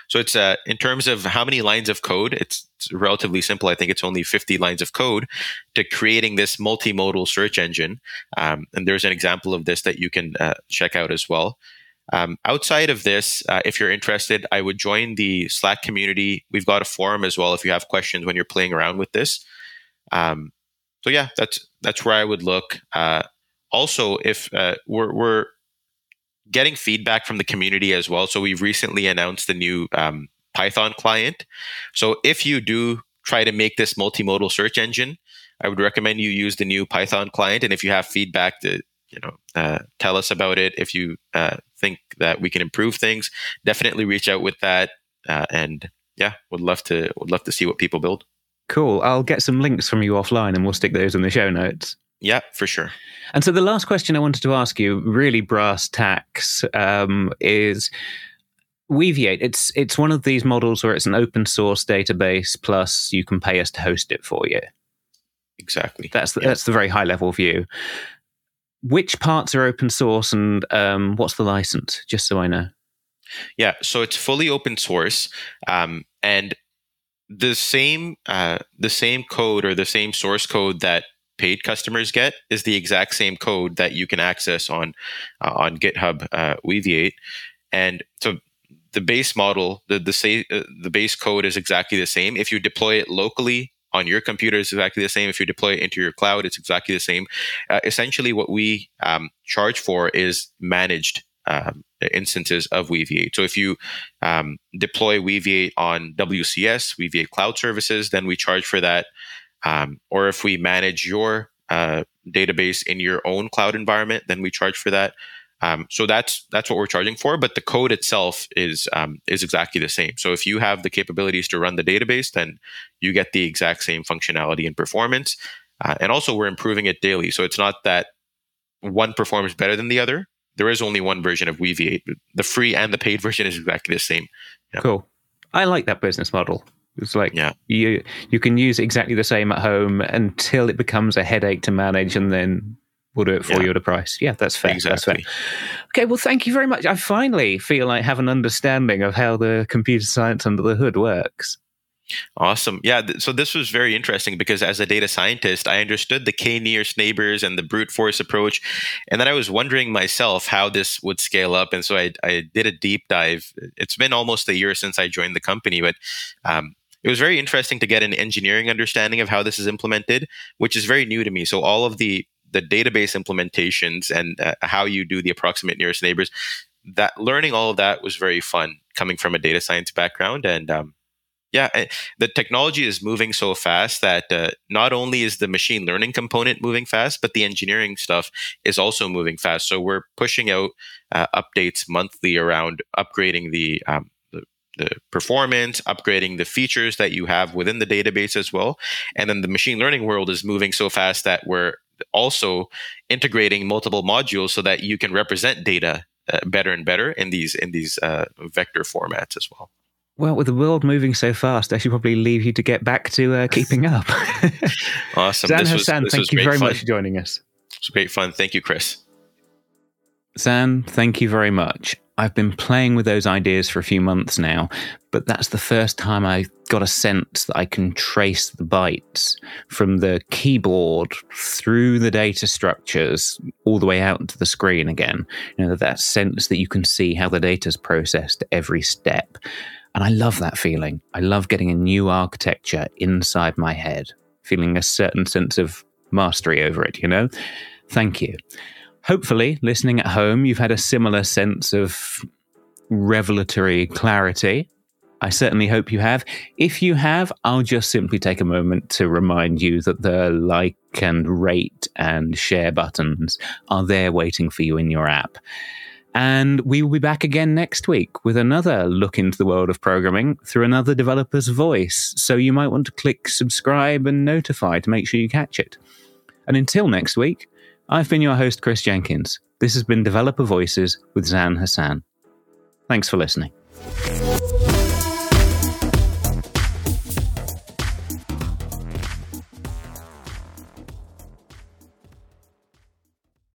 so it's uh, in terms of how many lines of code, it's, relatively simple. I think it's only 50 lines of code to creating this multimodal search engine. Um, and there's an example of this that you can uh, check out as well. Um, outside of this, uh, if you're interested, I would join the Slack community. We've got a forum as well if you have questions when you're playing around with this. Um, so yeah, that's that's where I would look. Uh, also, if uh, we're, we're getting feedback from the community as well. So we've recently announced the new um, Python client. So if you do try to make this multimodal search engine, I would recommend you use the new Python client. And if you have feedback to you know uh, tell us about it, if you uh, think that we can improve things, definitely reach out with that. Uh, and yeah, would love to would love to see what people build. Cool. I'll get some links from you offline, and we'll stick those in the show notes. Yeah, for sure. And so the last question I wanted to ask you, really brass tacks, um, is Weaviate. It's it's one of these models where it's an open source database plus you can pay us to host it for you. Exactly. That's the, yeah. that's the very high level view. Which parts are open source and um, what's the license? Just so I know. Yeah, so it's fully open source, um, and the same uh, the same code or the same source code that paid customers get is the exact same code that you can access on uh, on GitHub uh, Weaviate, and so the base model, the the say, uh, the base code is exactly the same. If you deploy it locally on your computer, it's exactly the same. If you deploy it into your cloud, it's exactly the same. Uh, essentially, what we um, charge for is managed um, instances of Weaviate. So if you um, deploy Weaviate on WCS, Weaviate Cloud Services, then we charge for that um, or if we manage your uh, database in your own cloud environment, then we charge for that. Um, so that's that's what we're charging for. But the code itself is um, is exactly the same. So if you have the capabilities to run the database, then you get the exact same functionality and performance. Uh, and also, we're improving it daily. So it's not that one performs better than the other. There is only one version of Weaviate. The free and the paid version is exactly the same. Cool. I like that business model. It's like yeah. you you can use exactly the same at home until it becomes a headache to manage, and then we'll do it for yeah. you at a price. Yeah, that's fair. Exactly. That's fair. Okay, well, thank you very much. I finally feel I have an understanding of how the computer science under the hood works. Awesome. Yeah. Th- so this was very interesting because as a data scientist, I understood the k nearest neighbors and the brute force approach. And then I was wondering myself how this would scale up. And so I, I did a deep dive. It's been almost a year since I joined the company, but um, it was very interesting to get an engineering understanding of how this is implemented, which is very new to me. So all of the the database implementations and uh, how you do the approximate nearest neighbors, that learning all of that was very fun coming from a data science background and um, yeah, eh, the technology is moving so fast that uh, not only is the machine learning component moving fast, but the engineering stuff is also moving fast. So we're pushing out uh, updates monthly around upgrading the, um, the the performance, upgrading the features that you have within the database as well. And then the machine learning world is moving so fast that we're also integrating multiple modules so that you can represent data uh, better and better in these in these uh, vector formats as well. Well, with the world moving so fast, I should probably leave you to get back to uh, keeping up. awesome. Zain this Hasan, was, thank you very fun. much for joining us. It's great fun. Thank you, Kris. Zain, thank you very much. I've been playing with those ideas for a few months now, but that's the first time I got a sense that I can trace the bytes from the keyboard through the data structures all the way out to the screen again. You know, that sense that you can see how the data is processed every step. And I love that feeling. I love getting a new architecture inside my head, feeling a certain sense of mastery over it, you know? Thank you. Hopefully, listening at home, you've had a similar sense of revelatory clarity. I certainly hope you have. If you have, I'll just simply take a moment to remind you that the like and rate and share buttons are there waiting for you in your app. And we will be back again next week with another look into the world of programming through another developer's voice. So you might want to click subscribe and notify to make sure you catch it. And until next week, I've been your host, Kris Jenkins. This has been Developer Voices with Zain Hasan. Thanks for listening.